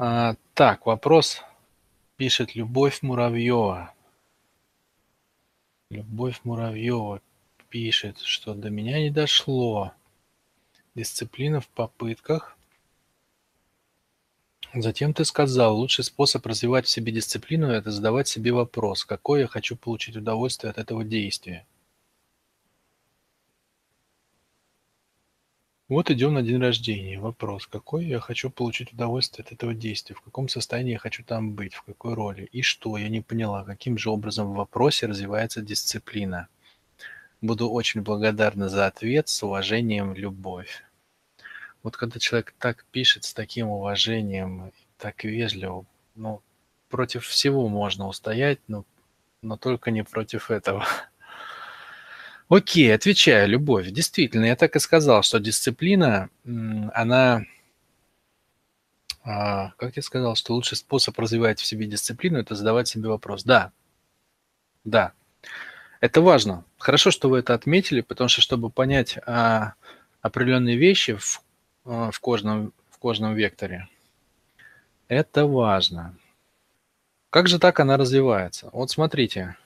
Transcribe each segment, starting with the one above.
А, так, вопрос пишет Любовь Муравьева. Любовь Муравьева пишет, что до меня не дошло. Дисциплина в попытках. Затем ты сказал, лучший способ развивать в себе дисциплину– это задавать себе вопрос, какое я хочу получить удовольствие от этого действия. Вот идем на день рождения. Вопрос, какой я хочу получить удовольствие от этого действия, в каком состоянии я хочу там быть, в какой роли, и что, я не поняла, каким же образом в вопросе развивается дисциплина. Буду очень благодарна за ответ, с уважением, любовь. Вот когда человек так пишет, с таким уважением, так вежливо, ну, против всего можно устоять, но, но только не против этого. Окей, отвечаю, любовь. Действительно, я так и сказал, что дисциплина, она, а, как я сказал, что лучший способ развивать в себе дисциплину– это задавать себе вопрос. Да, да, это важно. Хорошо, что вы это отметили, потому что, чтобы понять а, определенные вещи в, а, в, кожном, в кожном векторе, это важно. Как же так она развивается? Вот смотрите,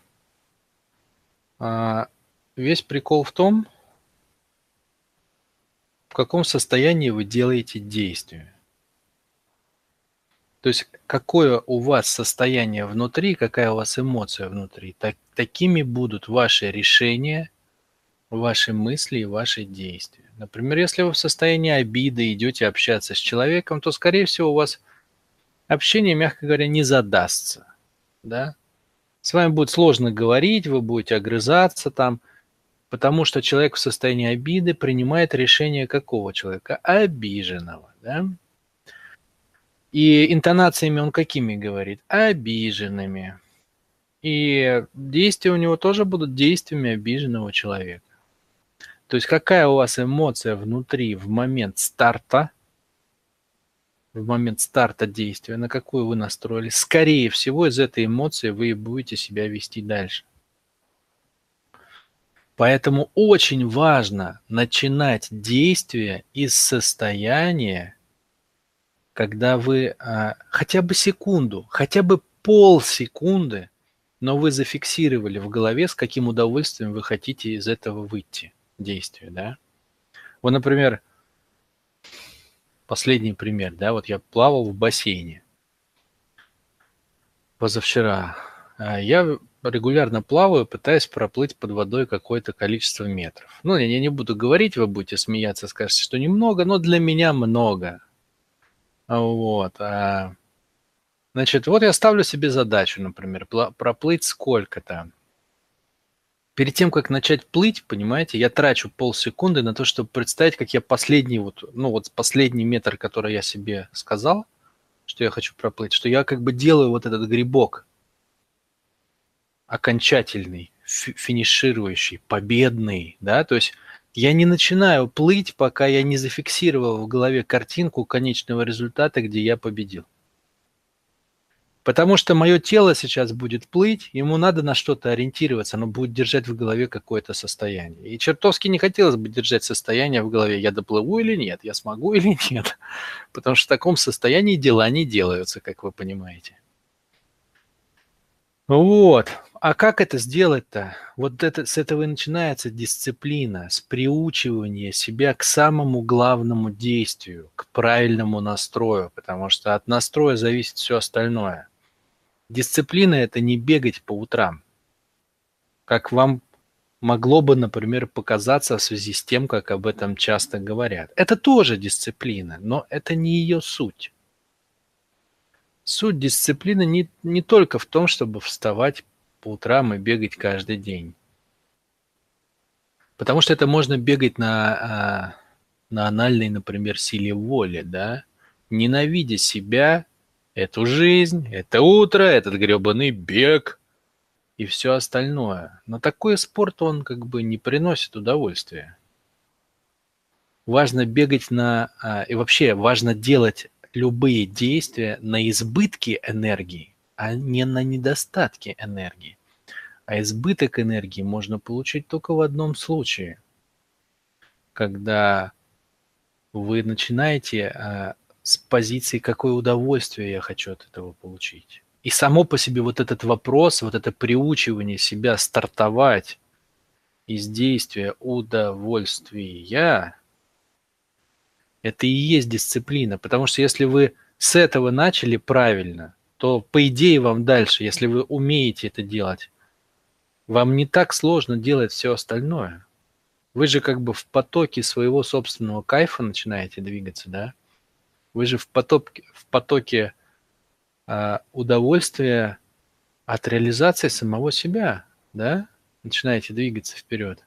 а, Весь прикол в том, в каком состоянии вы делаете действие. То есть какое у вас состояние внутри, какая у вас эмоция внутри, так, такими будут ваши решения, ваши мысли и ваши действия. Например, если вы в состоянии обиды идете общаться с человеком, то, скорее всего, у вас общение, мягко говоря, не задастся. Да? С вами будет сложно говорить, вы будете огрызаться там – Потому что человек в состоянии обиды принимает решение какого человека? Обиженного. Да? И интонациями он какими говорит? Обиженными. И действия у него тоже будут действиями обиженного человека. То есть какая у вас эмоция внутри в момент старта, в момент старта действия, на какую вы настроились, скорее всего, из этой эмоции вы и будете себя вести дальше. Поэтому очень важно начинать действие из состояния, когда вы а, хотя бы секунду, хотя бы полсекунды, но вы зафиксировали в голове, с каким удовольствием вы хотите из этого выйти, действия, да? Вот, например, последний пример, да, вот я плавал в бассейне позавчера. А, я регулярно плаваю, пытаясь проплыть под водой какое-то количество метров. Ну, я не буду говорить, вы будете смеяться, скажете, что немного, но для меня много. Вот. А, значит, вот я ставлю себе задачу, например, проплыть сколько-то. Перед тем, как начать плыть, понимаете, я трачу полсекунды на то, чтобы представить, как я последний вот, ну вот последний метр, который я себе сказал, что я хочу проплыть, что я как бы делаю вот этот грибок, окончательный, финиширующий, победный, да, то есть я не начинаю плыть, пока я не зафиксировал в голове картинку конечного результата, где я победил. Потому что мое тело сейчас будет плыть, ему надо на что-то ориентироваться, оно будет держать в голове какое-то состояние. И чертовски не хотелось бы держать состояние в голове, я доплыву или нет, я смогу или нет. Потому что в таком состоянии дела не делаются, как вы понимаете. Вот. А как это сделать-то? Вот это, с этого и начинается дисциплина, с приучивания себя к самому главному действию, к правильному настрою, потому что от настроя зависит все остальное. Дисциплина – это не бегать по утрам, как вам могло бы, например, показаться в связи с тем, как об этом часто говорят. Это тоже дисциплина, но это не ее суть. Суть дисциплины не, не только в том, чтобы вставать по утрам и бегать каждый день. Потому что это можно бегать на, а, на анальной, например, силе воли, да, ненавидя себя, эту жизнь, это утро, этот гребаный бег и все остальное. Но такой спорт, он как бы не приносит удовольствия. Важно бегать на... А, и вообще важно делать любые действия на избытке энергии, а не на недостатке энергии. А избыток энергии можно получить только в одном случае, когда вы начинаете а, с позиции, какое удовольствие я хочу от этого получить. И само по себе вот этот вопрос, вот это приучивание себя стартовать из действия удовольствия, это и есть дисциплина. Потому что если вы с этого начали правильно, то по идее вам дальше, если вы умеете это делать, вам не так сложно делать все остальное. Вы же как бы в потоке своего собственного кайфа начинаете двигаться, да? Вы же в потоке, в потоке э, удовольствия от реализации самого себя, да? Начинаете двигаться вперед.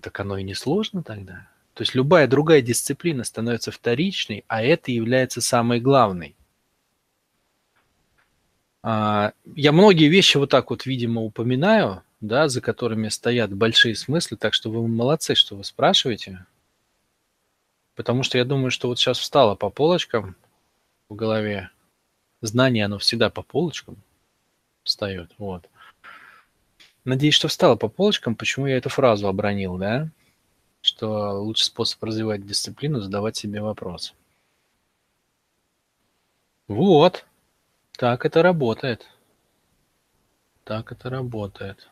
Так оно и не сложно тогда. То есть любая другая дисциплина становится вторичной, а это является самой главной. А, я многие вещи вот так вот, видимо, упоминаю, да, за которыми стоят большие смыслы, так что вы молодцы, что вы спрашиваете. Потому что я думаю, что вот сейчас встало по полочкам в голове. Знание, оно всегда по полочкам встает, вот. Надеюсь, что встало по полочкам, почему я эту фразу обронил, да? Что лучший способ развивать дисциплину – задавать себе вопрос. Вот. Так это работает. Так это работает.